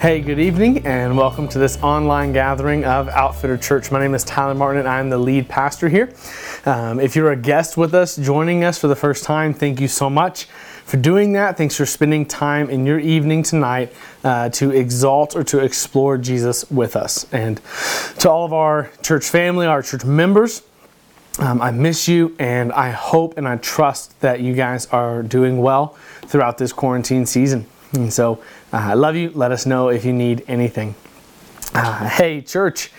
Hey, good evening, and welcome to this online gathering of Outfitter Church. My name is Tyler Martin, and I'm the lead pastor here. Um, if you're a guest with us, joining us for the first time, thank you so much for doing that. Thanks for spending time in your evening tonight uh, to exalt or to explore Jesus with us. And to all of our church family, our church members, um, I miss you, and I hope and I trust that you guys are doing well throughout this quarantine season. And so uh, I love you. Let us know if you need anything. Uh, hey, church,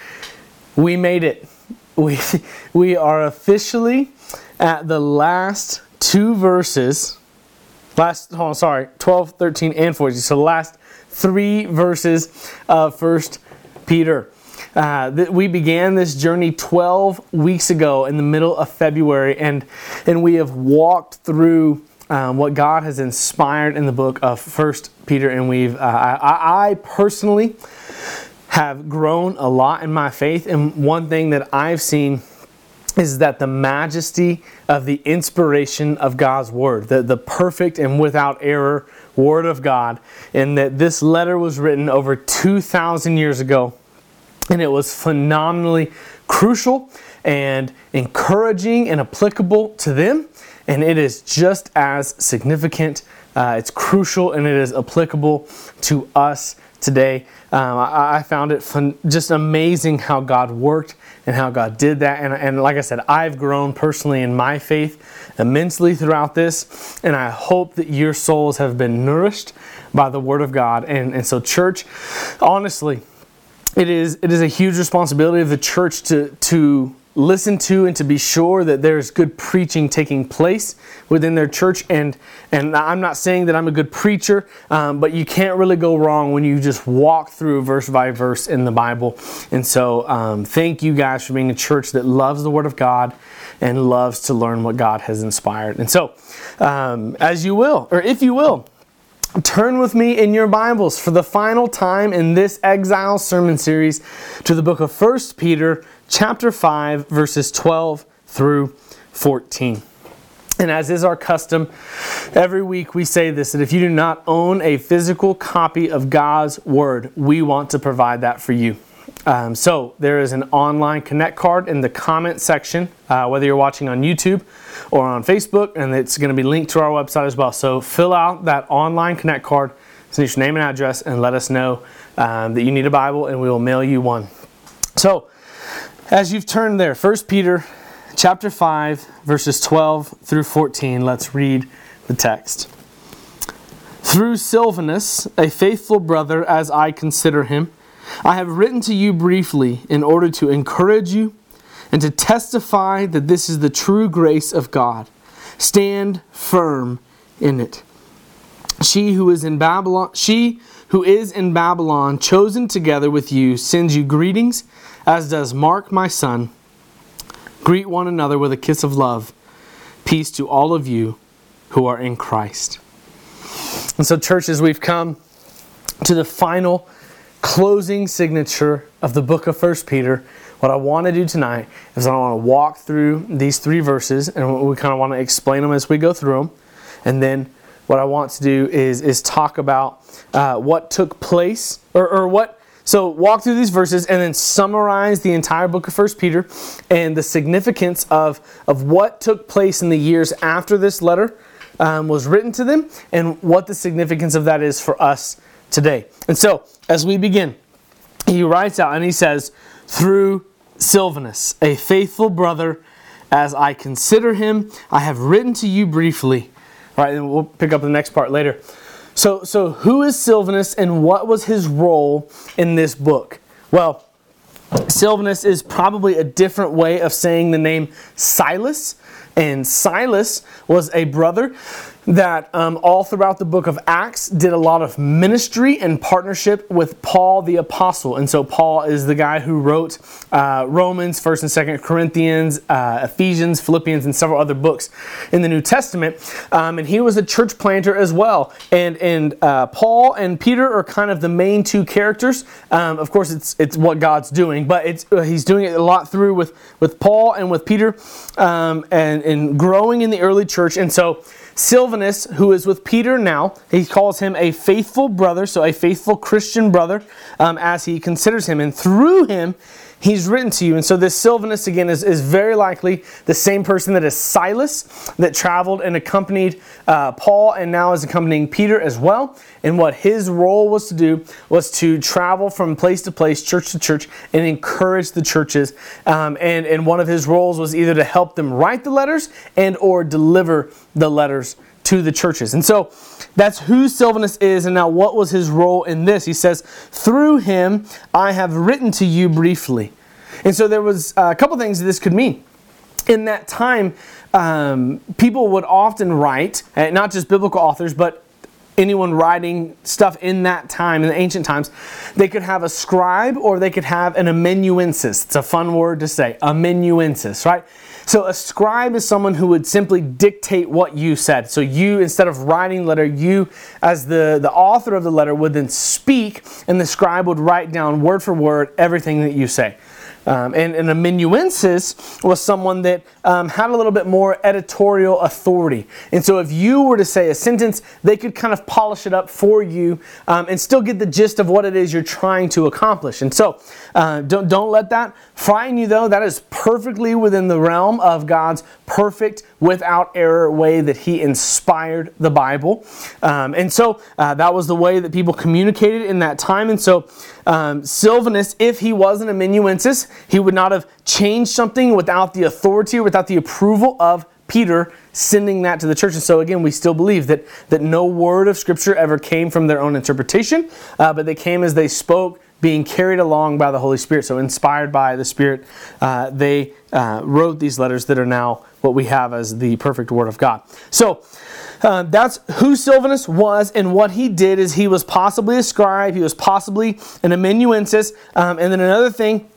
we made it. We, we are officially at the last two verses. Last, hold on, sorry, 12, 13, and 14. So the last three verses of First Peter. Uh, that we began this journey 12 weeks ago in the middle of February, and, and we have walked through um, what God has inspired in the book of First Peter, and we've uh, I, I personally have grown a lot in my faith, and one thing that I've seen is that the majesty of the inspiration of God's Word, the, the perfect and without error Word of God, and that this letter was written over 2,000 years ago, and it was phenomenally crucial and encouraging and applicable to them and it is just as significant. Uh, it's crucial and it is applicable to us today. Um, I, I, found it fun, just amazing how God worked and how God did that. And, and like I said, I've grown personally in my faith immensely throughout this, and I hope that your souls have been nourished by the Word of God. And, and so, church, honestly, it is it is a huge responsibility of the church to to listen to and to be sure that there's good preaching taking place within their church. And and i'm not saying that i'm a good preacher um, but you can't really go wrong when you just walk through verse by verse in the bible. And so um, thank you guys for being a church that loves the word of god and loves to learn what god has inspired. And so um, as you will or if you will Turn with me in your Bibles for the final time in this exile sermon series to the book of 1 Peter, chapter 5, verses 12 through 14. And as is our custom, every week we say this that if you do not own a physical copy of God's Word, we want to provide that for you. Um, so there is an online connect card in the comment section, uh, whether you're watching on YouTube or on Facebook, and it's going to be linked to our website as well. So fill out that online connect card, send your name and address, and let us know um, that you need a Bible, and we will mail you one. So as you've turned there, 1 Peter chapter 5, verses 12 through 14, let's read the text. Through Silvanus, a faithful brother as I consider him, I have written to you briefly in order to encourage you and to testify that this is the true grace of God. Stand firm in it. She who is in Babylon, she who is in Babylon, chosen together with you, sends you greetings, as does Mark my son. Greet one another with a kiss of love. Peace to all of you who are in Christ. And so, churches, we've come to the final closing signature of the book of First Peter, what I want to do tonight is I want to walk through these three verses and we kind of want to explain them as we go through them. And then what I want to do is, is talk about uh, what took place or, or what. So walk through these verses and then summarize the entire book of First Peter and the significance of, of what took place in the years after this letter um, was written to them and what the significance of that is for us today. And so, as we begin, he writes out and he says, Through Silvanus, a faithful brother, as I consider him, I have written to you briefly. All right, and we'll pick up the next part later. So, so who is Silvanus and what was his role in this book? Well, Silvanus is probably a different way of saying the name Silas. And Silas was a brother that um, all throughout the book of Acts did a lot of ministry and partnership with Paul the Apostle. And so Paul is the guy who wrote uh, Romans, 1st and 2nd Corinthians, uh, Ephesians, Philippians, and several other books in the New Testament. Um, and he was a church planter as well. And, and uh, Paul and Peter are kind of the main two characters. Um, of course, it's, it's what God's doing, but it's, uh, he's doing it a lot through with, with Paul and with Peter um, and, and growing in the early church. And so Silvanus, who is with Peter now, he calls him a faithful brother, so a faithful Christian brother, um, as he considers him. And through him, he's written to you. And so this Silvanus, again, is, is very likely the same person that is Silas, that traveled and accompanied uh, Paul and now is accompanying Peter as well. And what his role was to do was to travel from place to place, church to church, and encourage the churches. Um, and, and one of his roles was either to help them write the letters and or deliver the letters to the churches. And so that's who Silvanus is. And now, what was his role in this? He says, Through him I have written to you briefly. And so there was a couple things this could mean. In that time, um, people would often write, uh, not just biblical authors, but anyone writing stuff in that time, in the ancient times, they could have a scribe or they could have an amanuensis. It's a fun word to say, amanuensis, right? So a scribe is someone who would simply dictate what you said. So you, instead of writing letter, you, as the, the author of the letter, would then speak, and the scribe would write down word for word everything that you say. Um, and, an amanuensis was someone that um, had a little bit more editorial authority. And so if you were to say a sentence, they could kind of polish it up for you um, and still get the gist of what it is you're trying to accomplish. And so uh, don't, don't let that frighten you, though. That is perfectly within the realm of God's perfect, without error way that He inspired the Bible. Um, and so uh, that was the way that people communicated in that time. And so um, Silvanus, if he was an amanuensis, he would not have changed something without the authority or without the approval of Peter sending that to the church. And so, again, we still believe that, that no word of Scripture ever came from their own interpretation, uh, but they came as they spoke, being carried along by the Holy Spirit. So, inspired by the Spirit, uh, they uh, wrote these letters that are now what we have as the perfect Word of God. So, uh, that's who Silvanus was, and what he did is he was possibly a scribe, he was possibly an amanuensis, um, and then another thing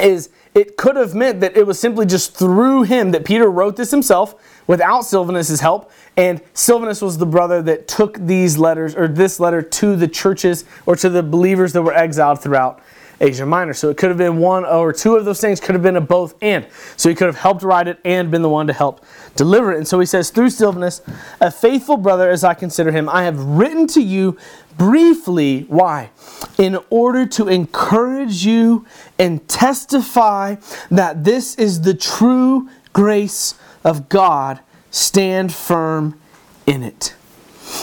is it could have meant that it was simply just through him that Peter wrote this himself without Silvanus' help, and Silvanus was the brother that took these letters or this letter to the churches or to the believers that were exiled throughout Asia Minor. So it could have been one or two of those things, could have been a both and. So he could have helped write it and been the one to help deliver it. And so he says, through Silvanus, a faithful brother as I consider him, I have written to you briefly. Why? In order to encourage you and testify that this is the true grace of God. Stand firm in it.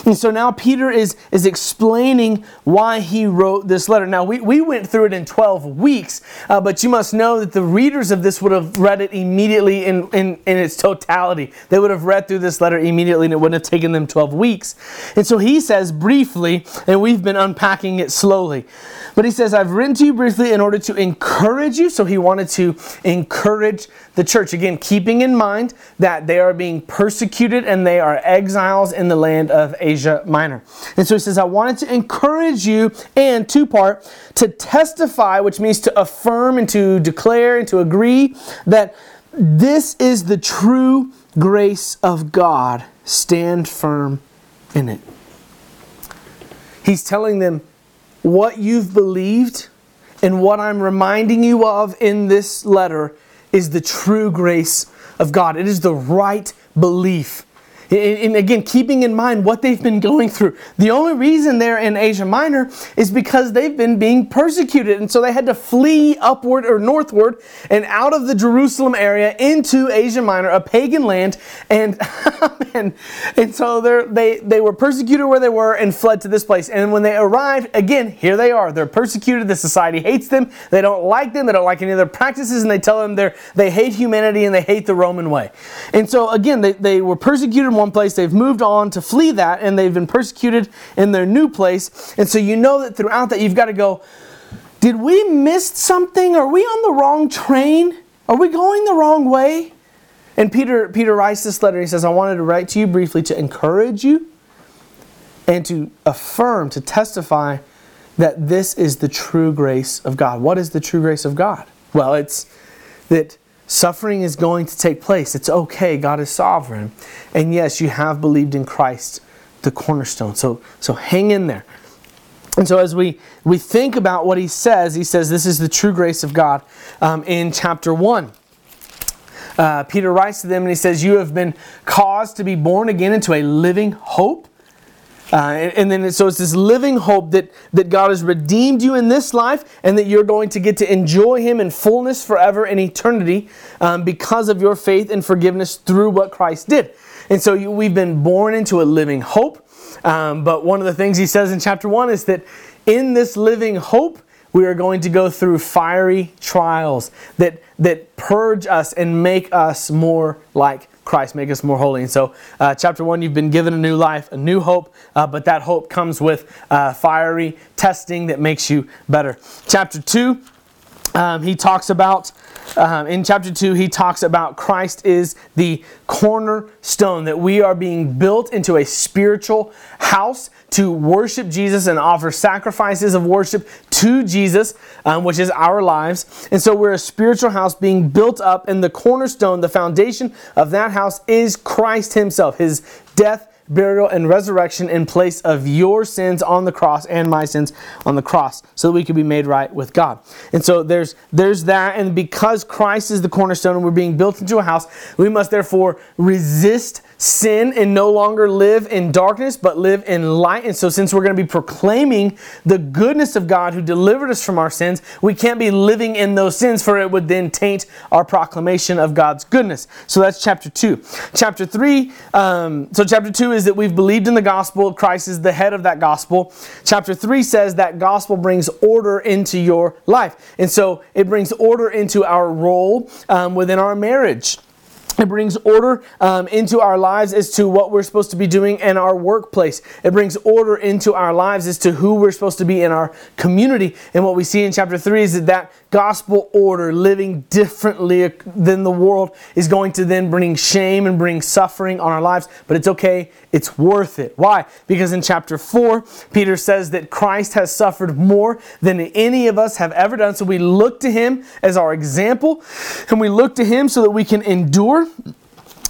And so now Peter is, is explaining why he wrote this letter. Now, we, we went through it in 12 weeks, uh, but you must know that the readers of this would have read it immediately in, in, in its totality. They would have read through this letter immediately and it wouldn't have taken them 12 weeks. And so he says briefly, and we've been unpacking it slowly, but he says, I've written to you briefly in order to encourage you. So he wanted to encourage the church. Again, keeping in mind that they are being persecuted and they are exiles in the land of Asia Minor. And so he says, I wanted to encourage you, and two part, to testify, which means to affirm and to declare and to agree that this is the true grace of God. Stand firm in it. He's telling them what you've believed and what I'm reminding you of in this letter is the true grace of God. It is the right belief and again, keeping in mind what they've been going through. The only reason they're in Asia Minor is because they've been being persecuted. And so they had to flee upward or northward and out of the Jerusalem area into Asia Minor, a pagan land. And, and, and so they, they were persecuted where they were and fled to this place. And when they arrived, again, here they are. They're persecuted. The society hates them. They don't like them. They don't like any of their practices. And they tell them they they hate humanity and they hate the Roman way. And so, again, they, they were persecuted one place, they've moved on to flee that, and they've been persecuted in their new place. And so you know that throughout that, you've got to go, did we miss something? Are we on the wrong train? Are we going the wrong way? And Peter, Peter writes this letter. He says, I wanted to write to you briefly to encourage you and to affirm, to testify that this is the true grace of God. What is the true grace of God? Well, it's that Suffering is going to take place. It's okay. God is sovereign. And yes, you have believed in Christ, the cornerstone. So, so hang in there. And so, as we, we think about what he says, he says this is the true grace of God um, in chapter 1. uh, Peter writes to them and he says, You have been caused to be born again into a living hope. Uh, and, and, then so it's this living hope that, that God has redeemed you in this life and that you're going to get to enjoy Him in fullness forever in eternity um, because of your faith and forgiveness through what Christ did. And so you, we've been born into a living hope. Um, but one of the things he says in chapter 1 is that in this living hope, we are going to go through fiery trials that, that purge us and make us more like Christ, make us more holy. And so, uh, chapter one, you've been given a new life, a new hope, uh, but that hope comes with uh, fiery testing that makes you better. Chapter two, um, he talks about um, in chapter 2, he talks about Christ is the cornerstone, that we are being built into a spiritual house to worship Jesus and offer sacrifices of worship to Jesus, um, which is our lives. And so we're a spiritual house being built up, and the cornerstone, the foundation of that house is Christ Himself, His death burial, and resurrection in place of your sins on the cross and my sins on the cross, so that we could be made right with God. And so there's there's that, and because Christ is the cornerstone and we're being built into a house, we must therefore resist sin and no longer live in darkness, but live in light. And so, since we're going to be proclaiming the goodness of God who delivered us from our sins, we can't be living in those sins, for it would then taint our proclamation of God's goodness. So, that's chapter 2. Chapter 3, um, so chapter 2 is that we've believed in the gospel, Christ is the head of that gospel. Chapter 3 says that gospel brings order into your life. And so, it brings order into our role um, within our marriage. It brings order um, into our lives as to what we're supposed to be doing in our workplace. It brings order into our lives as to who we're supposed to be in our community. And what we see in chapter 3 is that that gospel order, living differently than the world, is going to then bring shame and bring suffering on our lives. But it's okay, it's worth it. Why? Because in chapter 4, Peter says that Christ has suffered more than any of us have ever done. So we look to him as our example, and we look to him so that we can endure.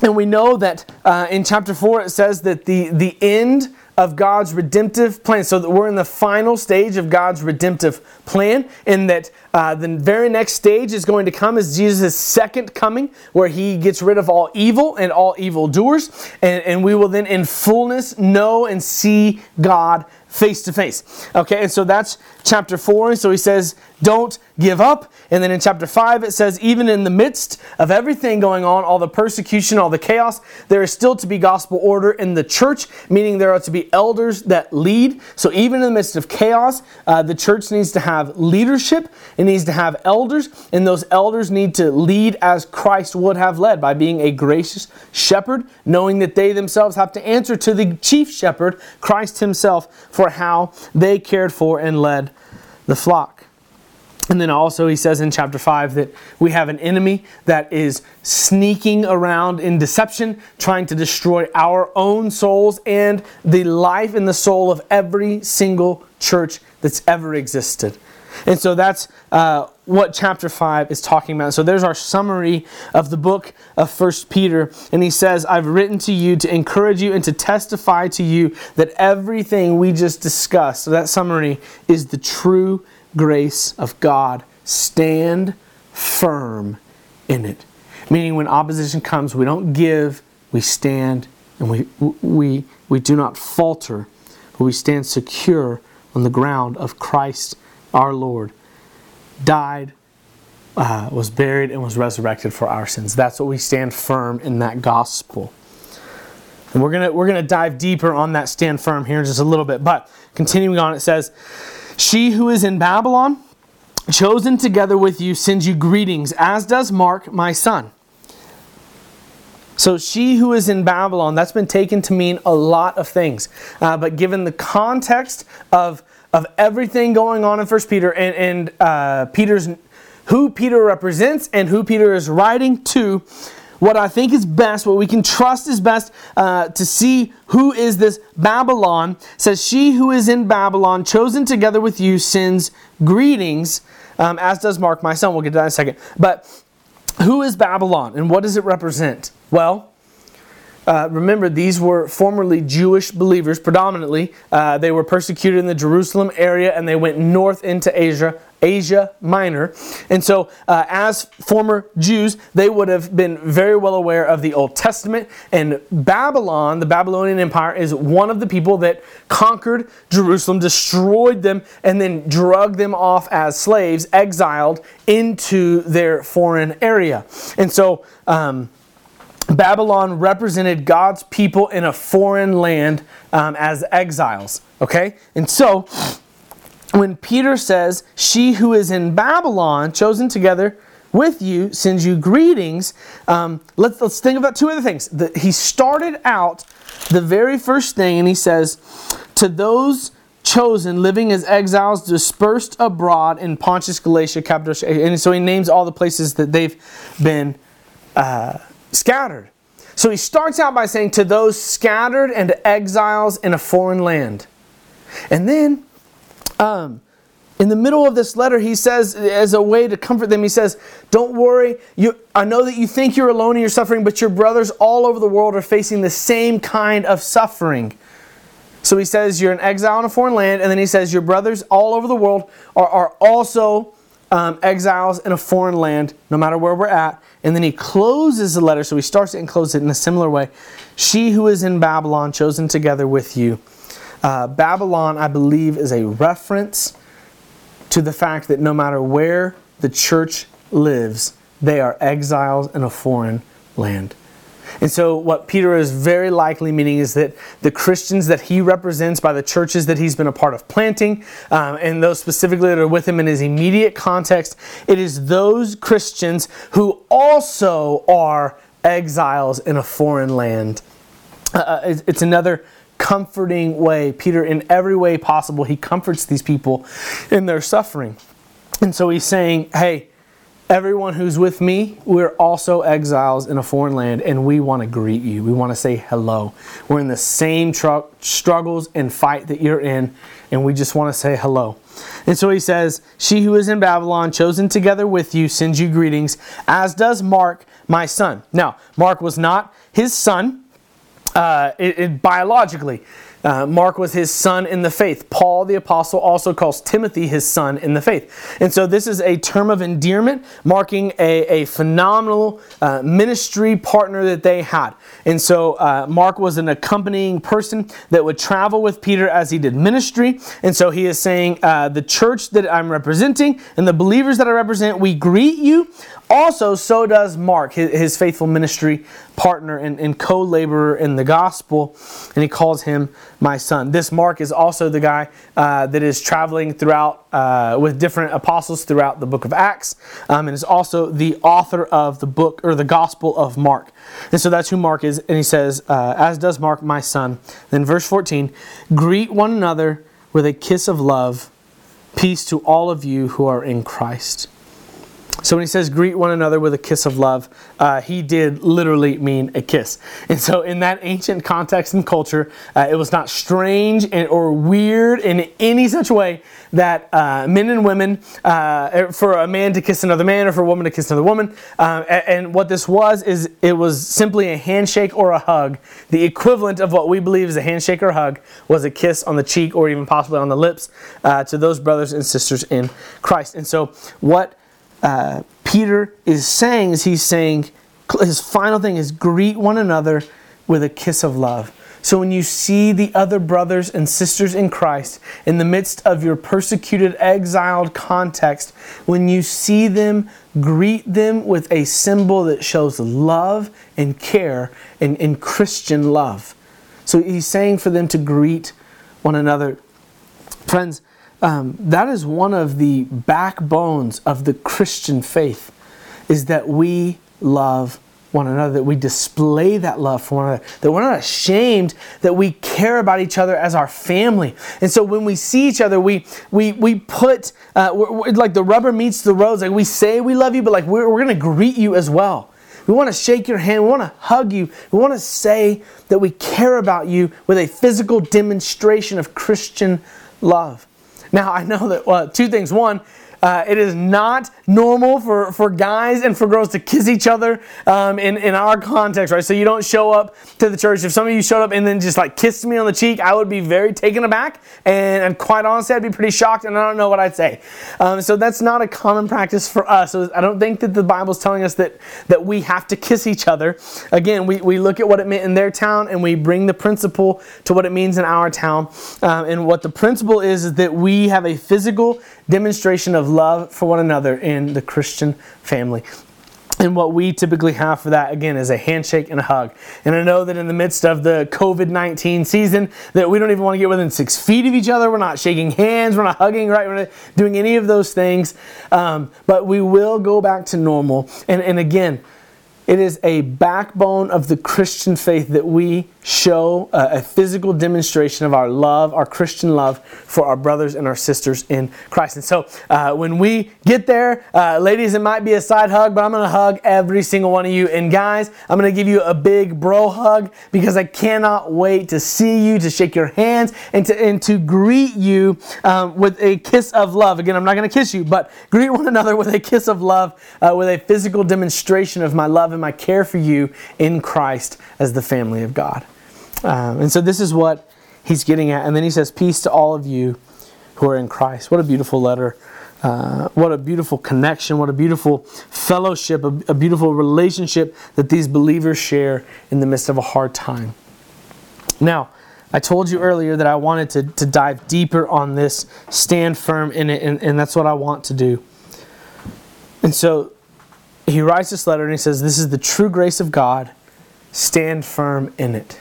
And we know that uh, in chapter 4 it says that the, the end of God's redemptive plan. So we're in the final stage of God's redemptive plan, and that uh, the very next stage is going to come as Jesus' second coming, where he gets rid of all evil and all evildoers, and, and we will then in fullness know and see God face to face. Okay, and so that's chapter 4. And So he says, Don't give up. And then in chapter 5, it says, Even in the midst of everything going on, all the persecution, all the chaos, there is still to be gospel order in the church, meaning there are to be elders that lead. So even in the midst of chaos, uh, the church needs to have leadership, it needs to have elders, and those elders need to lead as Christ would have led by being a gracious shepherd, knowing that they themselves have to answer to the chief shepherd, Christ himself, for how they cared for and led the flock. And then also, he says in chapter 5 that we have an enemy that is sneaking around in deception, trying to destroy our own souls and the life and the soul of every single church that's ever existed. And so that's uh, what chapter 5 is talking about. So there's our summary of the book of First Peter. And he says, I've written to you to encourage you and to testify to you that everything we just discussed, so that summary is the true grace of God. Stand firm in it. Meaning, when opposition comes, we don't give, we stand, and we, we, we do not falter, but we stand secure on the ground of Christ our Lord. Died, uh, was buried, and was resurrected for our sins. That's what we stand firm in that gospel. And we're gonna we're gonna dive deeper on that stand firm here in just a little bit. But continuing on, it says, she who is in Babylon, chosen together with you, sends you greetings, as does Mark, my son. So, she who is in Babylon, that's been taken to mean a lot of things. Uh, but given the context of, of everything going on in First Peter and, and uh, Peter's who Peter represents and who Peter is writing to, what I think is best, what we can trust is best uh, to see who is this Babylon. says, She who is in Babylon, chosen together with you, sends greetings, um, as does Mark, my son. We'll get to that in a second. But who is Babylon and what does it represent? Well, uh, remember, these were formerly Jewish believers, predominantly. Uh, they were persecuted in the Jerusalem area and they went north into Asia, Asia Minor. And so, uh, as former Jews, they would have been very well aware of the Old Testament. And Babylon, the Babylonian Empire, is one of the people that conquered Jerusalem, destroyed them, and then drug them off as slaves, exiled into their foreign area. And so, um, Babylon represented God's people in a foreign land um, as exiles. Okay? And so, when Peter says, She who is in Babylon, chosen together with you, sends you greetings, um, let's, let's think about two other things. The, he started out the very first thing and he says, To those chosen, living as exiles, dispersed abroad in Pontus, Galatia, Cappadocia. And so he names all the places that they've been uh, scattered. So he starts out by saying, To those scattered and exiles in a foreign land. And then um, in the middle of this letter, he says, as a way to comfort them, he says, Don't worry. You, I know that you think you're alone in your suffering, but your brothers all over the world are facing the same kind of suffering. So he says, You're an exile in a foreign land. And then he says, Your brothers all over the world are, are also um, exiles in a foreign land, no matter where we're at. And then he closes the letter. So he starts it and closes it in a similar way. She who is in Babylon, chosen together with you uh, Babylon, I believe, is a reference to the fact that no matter where the church lives, they are exiles in a foreign land. And so, what Peter is very likely meaning is that the Christians that he represents by the churches that he's been a part of planting, um, and those specifically that are with him in his immediate context, it is those Christians who also are exiles in a foreign land. Uh, uh it's another comforting way. Peter, in every way possible, he comforts these people in their suffering. And so he's saying, hey, everyone who's with me, we're also exiles in a foreign land, and we want to greet you. We want to say hello. We're in the same tr- struggles and fight that you're in, and we just want to say hello. And so he says, She who is in Babylon, chosen together with you, sends you greetings, as does Mark, my son. Now, Mark was not his son uh, it, it, biologically. Uh, Mark was his son in the faith. Paul the apostle also calls Timothy his son in the faith. And so this is a term of endearment marking a, a phenomenal uh, ministry partner that they had. And so uh, Mark was an accompanying person that would travel with Peter as he did ministry. And so he is saying, uh, The church that I'm representing and the believers that I represent, we greet you. Also, so does Mark, his, faithful ministry partner and, and co laborer in the gospel. And he calls him my son. This Mark is also the guy uh, that is traveling throughout uh, with different apostles throughout the book of Acts, um, and is also the author of the book or the Gospel of Mark. And so that's who Mark is. And he says, uh, As does Mark, my son. Then, verse 14 greet one another with a kiss of love. Peace to all of you who are in Christ. So when he says greet one another with a kiss of love, uh, he did literally mean a kiss. And so in that ancient context and culture, uh, it was not strange and, or weird in any such way that uh, men and women, uh, for a man to kiss another man or for a woman to kiss another woman, uh, and what this was is it was simply a handshake or a hug. The equivalent of what we believe is a handshake or a hug was a kiss on the cheek or even possibly on the lips uh, to those brothers and sisters in Christ. And so what uh, Peter is saying is he's saying his final thing is greet one another with a kiss of love. So when you see the other brothers and sisters in Christ in the midst of your persecuted, exiled context, when you see them, greet them with a symbol that shows love and care and, and Christian love. So he's saying for them to greet one another. Friends, um, that is one of the backbones of the Christian faith, is that we love one another, that we display that love for one another, that we're not ashamed that we care about each other as our family. And so when we see each other, we we we put uh, we're, we're, like the rubber meets the road. Like we say we love you, but like we're, we're going to greet you as well. We want to shake your hand. We want to hug you. We want to say that we care about you with a physical demonstration of Christian love. Now, I know that, well, two things. One, uh, it is not normal for, for guys and for girls to kiss each other um, in, in our context, right? So you don't show up to the church. If some of you showed up and then just like kissed me on the cheek, I would be very taken aback. And, and quite honestly, I'd be pretty shocked and I don't know what I'd say. Um, so that's not a common practice for us. So I don't think that the Bible's telling us that, that we have to kiss each other. Again, we, we look at what it meant in their town and we bring the principle to what it means in our town. Um, and what the principle is, is that we have a physical demonstration of love for one another in the Christian family. And what we typically have for that, again, is a handshake and a hug. And I know that in the midst of the COVID 19 season, that we don't even want to get within six feet of each other. We're not shaking hands. We're not hugging, right? We're not doing any of those things. Um, but we will go back to normal. And, and again, it is a backbone of the Christian faith that we show a, physical demonstration of our love, our Christian love for our brothers and our sisters in Christ. And so uh, when we get there, uh, ladies, it might be a side hug, but I'm going to hug every single one of you. And guys, I'm going to give you a big bro hug because I cannot wait to see you, to shake your hands, and to, and to greet you um, with a kiss of love. Again, I'm not going to kiss you, but greet one another with a kiss of love, uh, with a physical demonstration of my love and my care for you in Christ as the family of God. Um, and so this is what he's getting at. And then he says, Peace to all of you who are in Christ. What a beautiful letter. Uh, what a beautiful connection. What a beautiful fellowship, a, a beautiful relationship that these believers share in the midst of a hard time. Now, I told you earlier that I wanted to, to dive deeper on this, stand firm in it, and, and that's what I want to do. And so he writes this letter and he says, This is the true grace of God. Stand firm in it.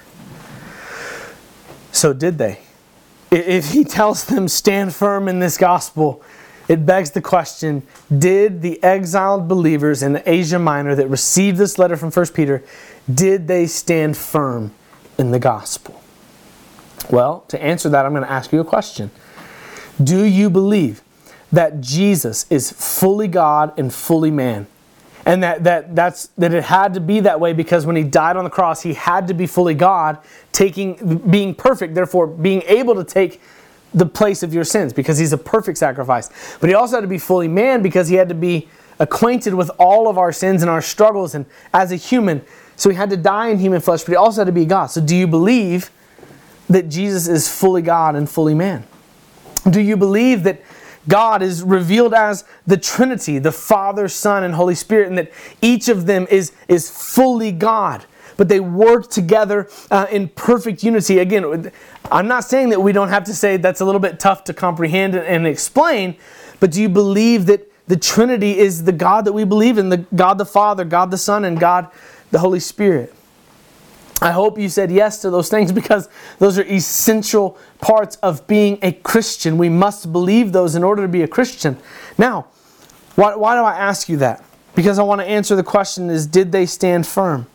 So did they? If he tells them, stand firm in this gospel, it begs the question did the exiled believers in Asia Minor that received this letter from 1 Peter, did they stand firm in the gospel? Well, to answer that, I'm going to ask you a question. Do you believe that Jesus is fully God and fully man? And that, that, that's, that it had to be that way because when he died on the cross, he had to be fully God, taking, being perfect, therefore being able to take the place of your sins because he's a perfect sacrifice. But he also had to be fully man because he had to be acquainted with all of our sins and our struggles and as a human. So he had to die in human flesh, but he also had to be God. So do you believe that Jesus is fully God and fully man? Do you believe that God is revealed as the Trinity, the Father, Son, and Holy Spirit, and that each of them is, is fully God. But they work together uh, in perfect unity. Again, I'm not saying that we don't have to say that's a little bit tough to comprehend and explain, but do you believe that the Trinity is the God that we believe in, the God the Father, God the Son, and God the Holy Spirit? I hope you said yes to those things because those are essential parts of being a Christian. We must believe those in order to be a Christian. Now, why, why do I ask you that? Because I want to answer the question is did they stand firm?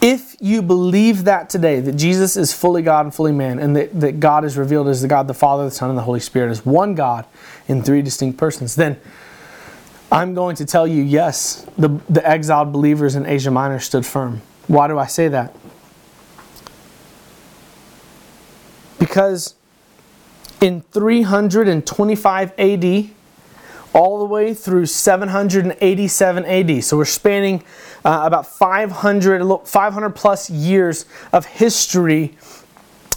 If you believe that today, that Jesus is fully God and fully man, and that, that God is revealed as the God, the Father, the Son, and the Holy Spirit, as one God in three distinct persons, then I'm going to tell you yes, the, the exiled believers in Asia Minor stood firm. Why do I say that? Because in 325 AD, all the way through 787 AD, so we're spanning uh, about 500, 500 plus years of history,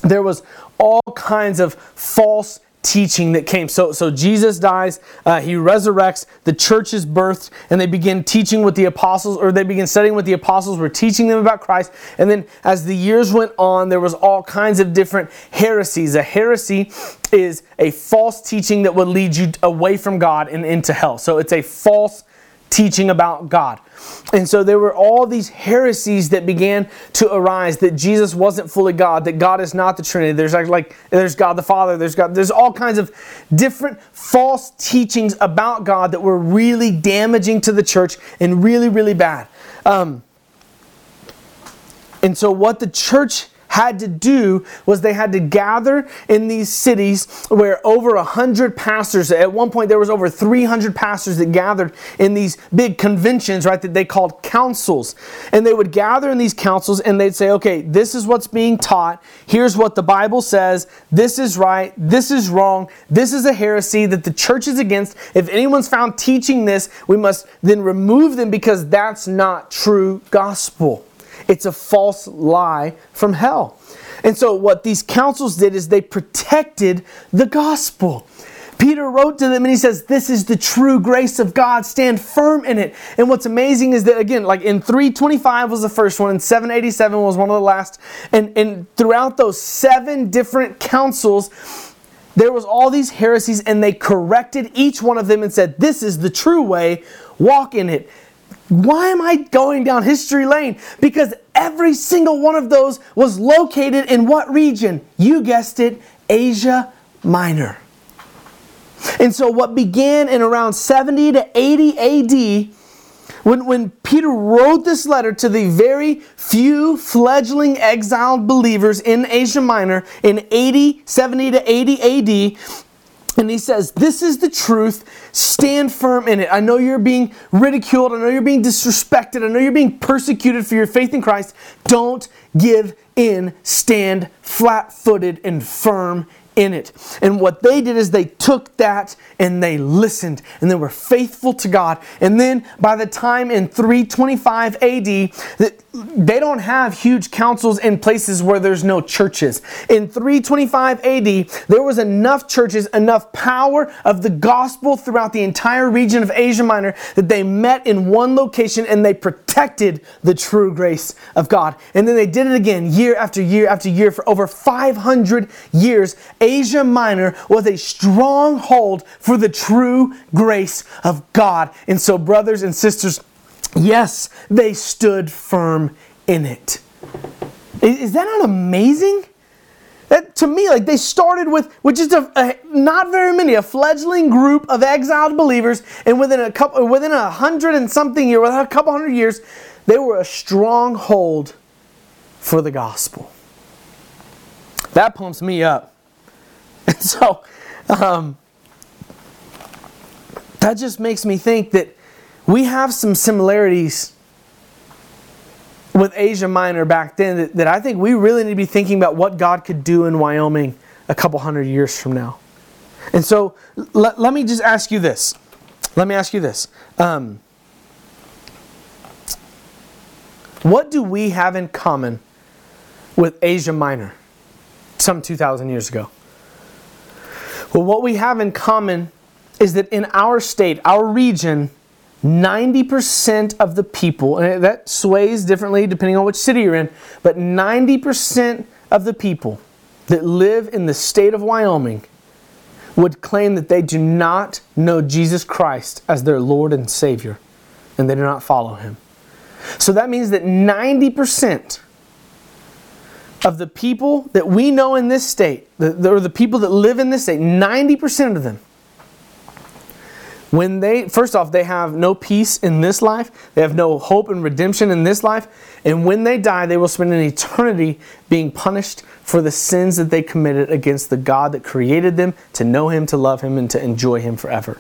there was all kinds of false teaching that came. So, so Jesus dies, uh, he resurrects, the church is birthed, and they begin teaching with the apostles, or they begin studying what the apostles were teaching them about Christ. And then as the years went on, there was all kinds of different heresies. A heresy is a false teaching that would lead you away from God and into hell. So it's a false teaching about God. And so there were all these heresies that began to arise that Jesus wasn't fully God, that God is not the Trinity. There's like, like there's God the Father, there's God, there's all kinds of different false teachings about God that were really damaging to the church and really, really bad. Um, and so what the church had to do was they had to gather in these cities where over a hundred pastors, at one point there was over 300 pastors that gathered in these big conventions, right, that they called councils. And they would gather in these councils and they'd say, okay, this is what's being taught. Here's what the Bible says. This is right. This is wrong. This is a heresy that the church is against. If anyone's found teaching this, we must then remove them because that's not true gospel. It's a false lie from hell. And so, what these councils did is they protected the gospel. Peter wrote to them and he says, This is the true grace of God. Stand firm in it. And what's amazing is that, again, like in 325 was the first one, and 787 was one of the last. And, and throughout those seven different councils, there was all these heresies and they corrected each one of them and said, This is the true way. Walk in it. Why am I going down history lane? Because every single one of those was located in what region? You guessed it, Asia Minor. And so, what began in around 70 to 80 AD, when, when Peter wrote this letter to the very few fledgling exiled believers in Asia Minor in 80, 70 to 80 AD, and he says, This is the truth. Stand firm in it. I know you're being ridiculed. I know you're being disrespected. I know you're being persecuted for your faith in Christ. Don't give in. Stand flat footed and firm in it. And what they did is they took that and they listened and they were faithful to God. And then by the time in 325 AD, they don't have huge councils in places where there's no churches. In 325 AD, there was enough churches, enough power of the gospel throughout the entire region of Asia Minor that they met in one location and they protected the true grace of God. And then they did it again year after year after year for over 500 years. Asia Minor was a stronghold for the true grace of God. And so, brothers and sisters, yes, they stood firm in it. Is that not amazing? That, to me, like they started with, with just a, a, not very many, a fledgling group of exiled believers, and within a couple, within a hundred and something years, within a couple hundred years, they were a stronghold for the gospel. That pumps me up. And so, um, that just makes me think that we have some similarities with Asia Minor back then that, that I think we really need to be thinking about what God could do in Wyoming a couple hundred years from now. And so let, let me just ask you this. Let me ask you this. Um, what do we have in common with Asia Minor some 2,000 years ago? Well, what we have in common is that in our state, our region, 90% of the people, and that sways differently depending on which city you're in, but 90% of the people that live in the state of Wyoming would claim that they do not know Jesus Christ as their Lord and Savior, and they do not follow Him. So that means that 90% of the people that we know in this state, the, or the people that live in this state, 90% of them, when they, first off, they have no peace in this life, they have no hope and redemption in this life, and when they die, they will spend an eternity being punished for the sins that they committed against the God that created them to know Him, to love Him, and to enjoy Him forever.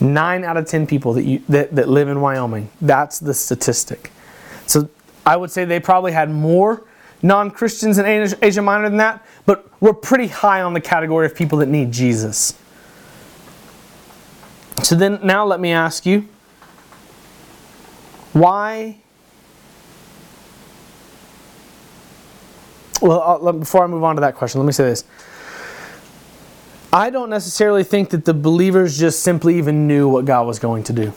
Nine out of ten people that, you, that, that live in Wyoming, that's the statistic. So I would say they probably had more non Christians in Asia Minor than that, but we're pretty high on the category of people that need Jesus. So then, now let me ask you why? Well, uh, before I move on to that question, let me say this. I don't necessarily think that the believers just simply even knew what God was going to do.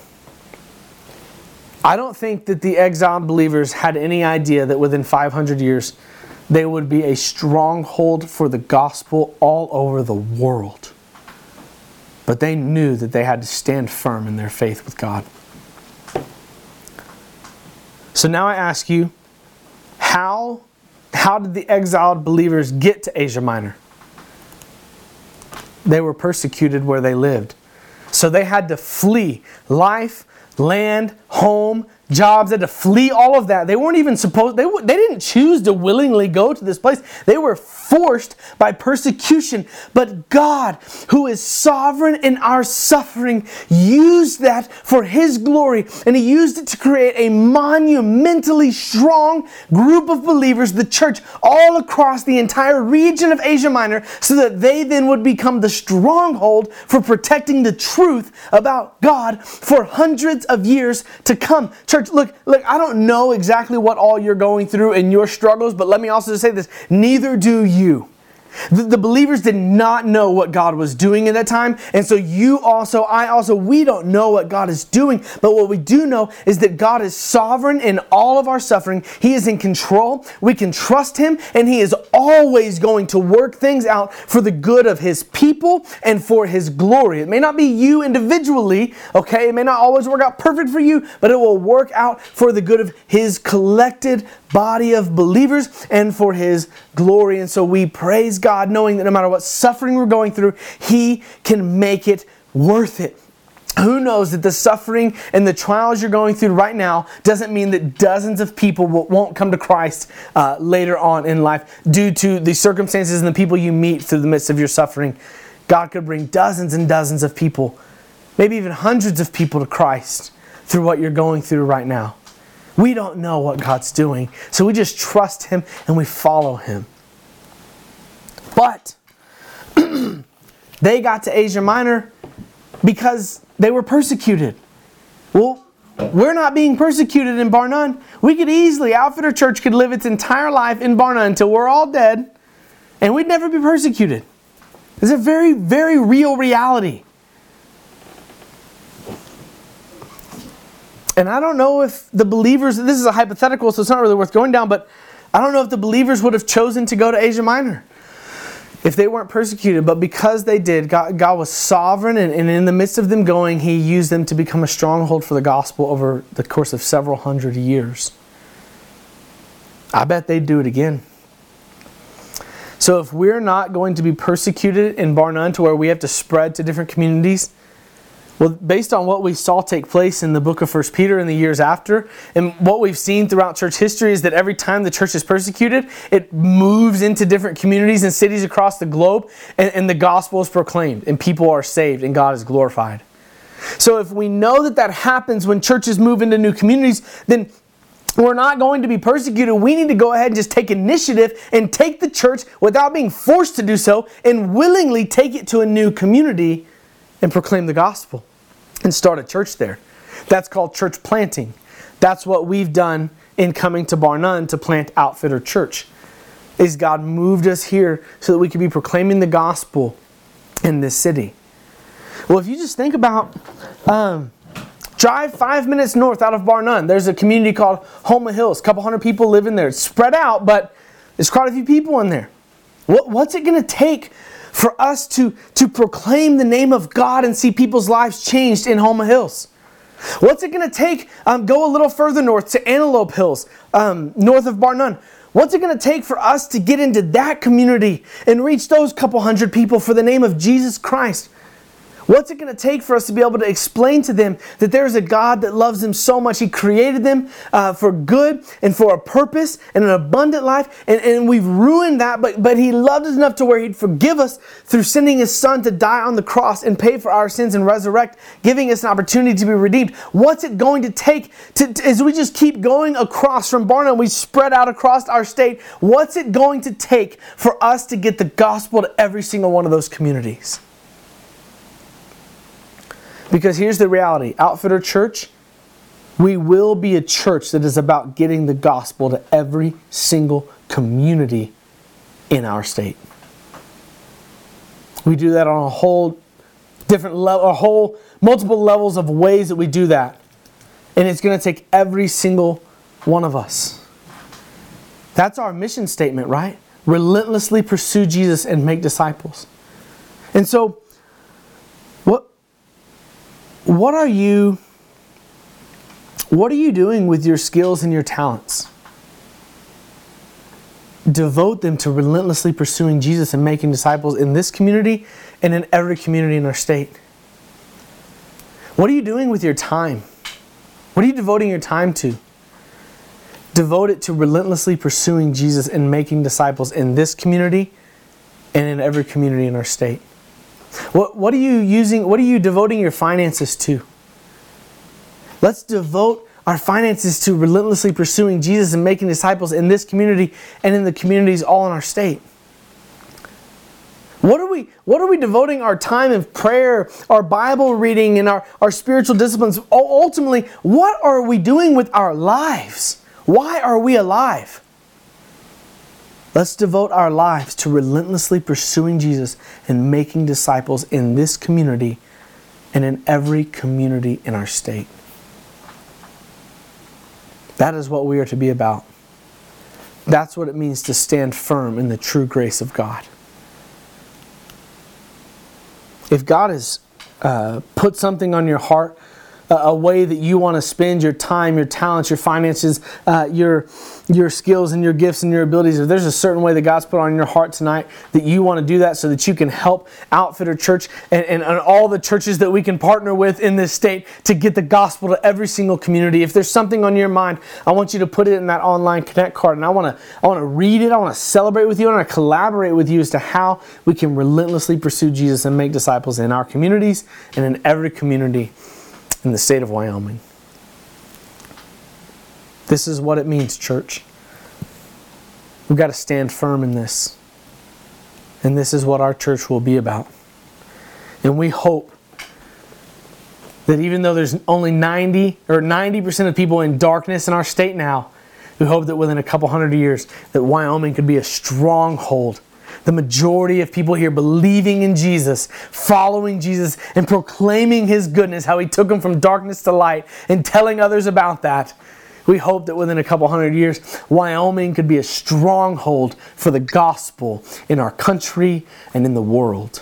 I don't think that the exiled believers had any idea that within 500 years they would be a stronghold for the gospel all over the world. But they knew that they had to stand firm in their faith with God. So now I ask you, how, how did the exiled believers get to Asia Minor? They were persecuted where they lived. So they had to flee life, land, home, jobs, they had to flee all of that. They weren't even supposed, they, they didn't choose to willingly go to this place. They were forced by persecution. But God, who is sovereign in our suffering, used that for His glory. And He used it to create a monumentally strong group of believers, the church, all across the entire region of Asia Minor, so that they then would become the stronghold for protecting the truth about God for hundreds of years to come. Church, look, look, I don't know exactly what all you're going through in your struggles, but let me also say this neither do you. The, the, believers did not know what God was doing in that time. And so you also, I also, we don't know what God is doing. But what we do know is that God is sovereign in all of our suffering. He is in control. We can trust Him. And He is always going to work things out for the good of His people and for His glory. It may not be you individually, okay? It may not always work out perfect for you, but it will work out for the good of His collected body of believers and for His glory. And so we praise God knowing that no matter what suffering we're going through, He can make it worth it. Who knows that the suffering and the trials you're going through right now doesn't mean that dozens of people won't come to Christ uh, later on in life due to the circumstances and the people you meet through the midst of your suffering. God could bring dozens and dozens of people, maybe even hundreds of people to Christ through what you're going through right now. We don't know what God's doing, so we just trust Him and we follow Him. But they got to Asia Minor because they were persecuted. Well, we're not being persecuted in Bar Nunn. We could easily, Outfitter Church could live its entire life in Bar Nunn until we're all dead, and we'd never be persecuted. It's a very, very real reality. And I don't know if the believers, this is a hypothetical, so it's not really worth going down, but I don't know if the believers would have chosen to go to Asia Minor if they weren't persecuted. But because they did, God, God was sovereign, and, and in the midst of them going, He used them to become a stronghold for the gospel over the course of several hundred years. I bet they'd do it again. So if we're not going to be persecuted in Bar Nunn to where we have to spread to different communities, well, based on what we saw take place in the book of First Peter in the years after, and what we've seen throughout church history is that every time the church is persecuted, it moves into different communities and cities across the globe, and, and the gospel is proclaimed, and people are saved, and God is glorified. So if we know that that happens when churches move into new communities, then we're not going to be persecuted. We need to go ahead and just take initiative and take the church without being forced to do so and willingly take it to a new community and proclaim the gospel and start a church there. That's called church planting. That's what we've done in coming to Bar Nunn to plant Outfitter Church. Is God moved us here so that we could be proclaiming the gospel in this city. Well, if you just think about um, drive five minutes north out of Bar Nunn, there's a community called Homa Hills. A couple hundred people live in there. It's spread out, but there's quite a few people in there. What, what's it going to take for us to, to proclaim the name of God and see people's lives changed in Homa Hills? What's it going to take? Um, go a little further north to Antelope Hills, um, north of Bar Nunn. What's it going to take for us to get into that community and reach those couple hundred people for the name of Jesus Christ? What's it going to take for us to be able to explain to them that there is a God that loves them so much? He created them uh, for good and for a purpose and an abundant life. And, and we've ruined that, but, but He loved us enough to where He'd forgive us through sending His Son to die on the cross and pay for our sins and resurrect, giving us an opportunity to be redeemed. What's it going to take to, to, as we just keep going across from Bar Nunn, we spread out across our state? What's it going to take for us to get the gospel to every single one of those communities? Because here's the reality Outfitter Church, we will be a church that is about getting the gospel to every single community in our state. We do that on a whole different level, a whole multiple levels of ways that we do that. And it's going to take every single one of us. That's our mission statement, right? Relentlessly pursue Jesus and make disciples. And so, what are you what are you doing with your skills and your talents? Devote them to relentlessly pursuing Jesus and making disciples in this community and in every community in our state. What are you doing with your time? What are you devoting your time to? Devote it to relentlessly pursuing Jesus and making disciples in this community and in every community in our state. What, what are you using, what are you devoting your finances to? Let's devote our finances to relentlessly pursuing Jesus and making disciples in this community and in the communities all in our state. What are we what are we devoting our time in prayer, our Bible reading, and our, our spiritual disciplines? Ultimately, what are we doing with our lives? Why are we alive? Let's devote our lives to relentlessly pursuing Jesus and making disciples in this community and in every community in our state. That is what we are to be about. That's what it means to stand firm in the true grace of God. If God has uh, put something on your heart, a way that you want to spend your time, your talents, your finances, uh, your your skills and your gifts and your abilities, if there's a certain way that God's put on your heart tonight that you want to do that so that you can help Outfitter Church and, and, and, all the churches that we can partner with in this state to get the gospel to every single community. If there's something on your mind, I want you to put it in that online connect card and I want to I want to read it, I want to celebrate with you, I want to collaborate with you as to how we can relentlessly pursue Jesus and make disciples in our communities and in every community in the state of Wyoming. This is what it means, church. We've got to stand firm in this. And this is what our church will be about. And we hope that even though there's only 90 or 90% of people in darkness in our state now, we hope that within a couple hundred years that Wyoming could be a stronghold the majority of people here believing in Jesus, following Jesus, and proclaiming His goodness, how He took them from darkness to light, and telling others about that. We hope that within a couple hundred years, Wyoming could be a stronghold for the gospel in our country and in the world.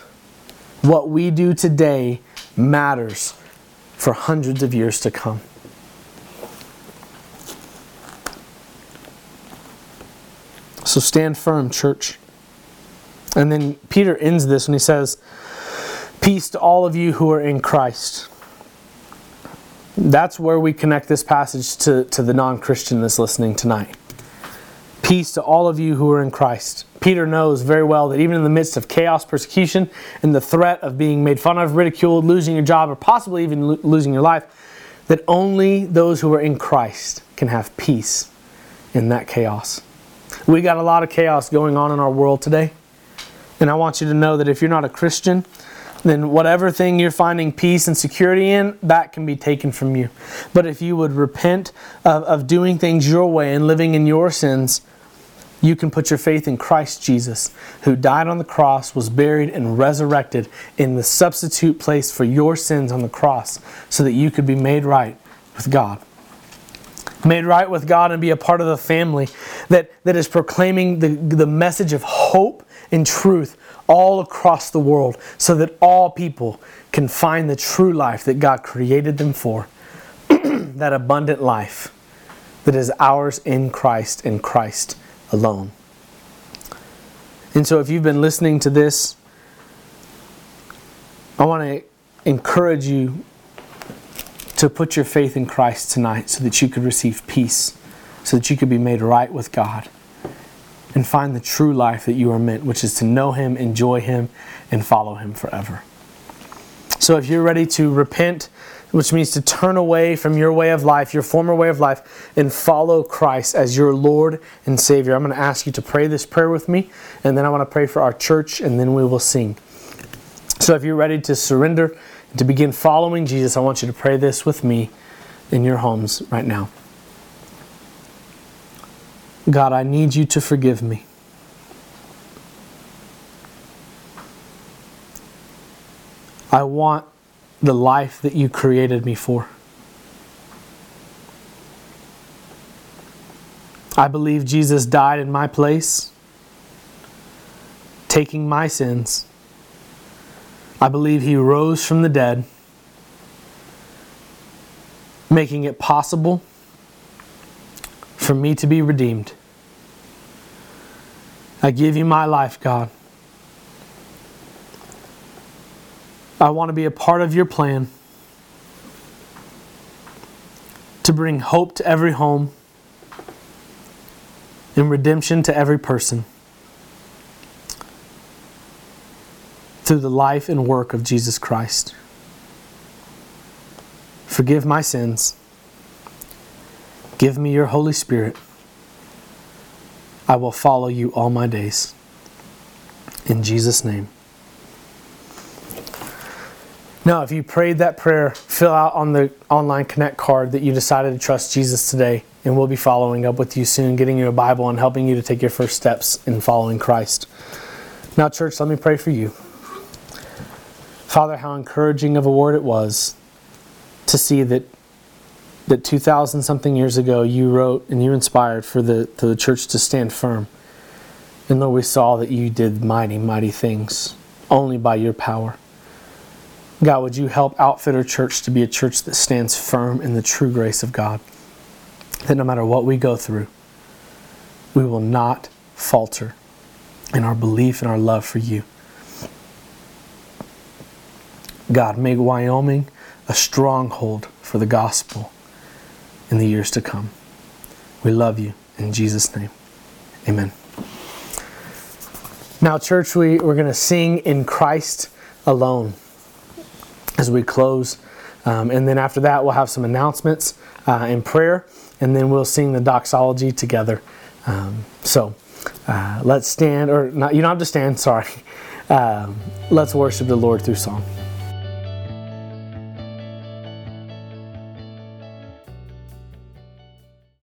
What we do today matters for hundreds of years to come. So stand firm, church. And then Peter ends this when he says, Peace to all of you who are in Christ. That's where we connect this passage to, to the non Christian that's listening tonight. Peace to all of you who are in Christ. Peter knows very well that even in the midst of chaos, persecution, and the threat of being made fun of, ridiculed, losing your job, or possibly even lo- losing your life, that only those who are in Christ can have peace in that chaos. We got a lot of chaos going on in our world today. And I want you to know that if you're not a Christian, then whatever thing you're finding peace and security in, that can be taken from you. But if you would repent of, of doing things your way and living in your sins, you can put your faith in Christ Jesus, who died on the cross, was buried, and resurrected in the substitute place for your sins on the cross, so that you could be made right with God. Made right with God and be a part of the family that, that is proclaiming the, the message of hope and truth all across the world so that all people can find the true life that God created them for. that abundant life that is ours in Christ and Christ alone. And so, if you've been listening to this, I want to encourage you to put your faith in Christ tonight so that you could receive peace, so that you could be made right with God and find the true life that you are meant, which is to know Him, enjoy Him, and follow Him forever. So if you're ready to repent, which means to turn away from your way of life, your former way of life, and follow Christ as your Lord and Savior, I'm going to ask you to pray this prayer with me, and then I want to pray for our church, and then we will sing. So if you're ready to surrender, and to begin following Jesus, I want you to pray this with me in your homes right now. God, I need you to forgive me. I want the life that you created me for. I believe Jesus died in my place, taking my sins. I believe he rose from the dead, making it possible for me to be redeemed. I give you my life, God. I want to be a part of your plan. to bring hope to every home and redemption to every person through the life and work of Jesus Christ. Forgive my sins. Give me your Holy Spirit. I will follow you all my days. In Jesus' name. Now, if you prayed that prayer, fill out on the online Connect card that you decided to trust Jesus today, and we'll be following up with you soon, getting you a Bible and helping you to take your first steps in following Christ. Now, church, let me pray for you. Father, how encouraging of a word it was to see that that 2000 something years ago you wrote and you inspired for the, for the church to stand firm. And Lord, we saw that you did mighty, mighty things only by your power. God, would you help Outfitter Church to be a church that stands firm in the true grace of God? That no matter what we go through, we will not falter in our belief and our love for you. God, make Wyoming a stronghold for the gospel in the years to come. We love you. In Jesus' name, amen. Now, church, we, we're going to sing in Christ alone as we close. Um, and then after that, we'll have some announcements uh, and prayer, and then we'll sing the doxology together. Um, so uh, let's stand, or not, you don't have to stand, sorry. Um, let's worship the Lord through song.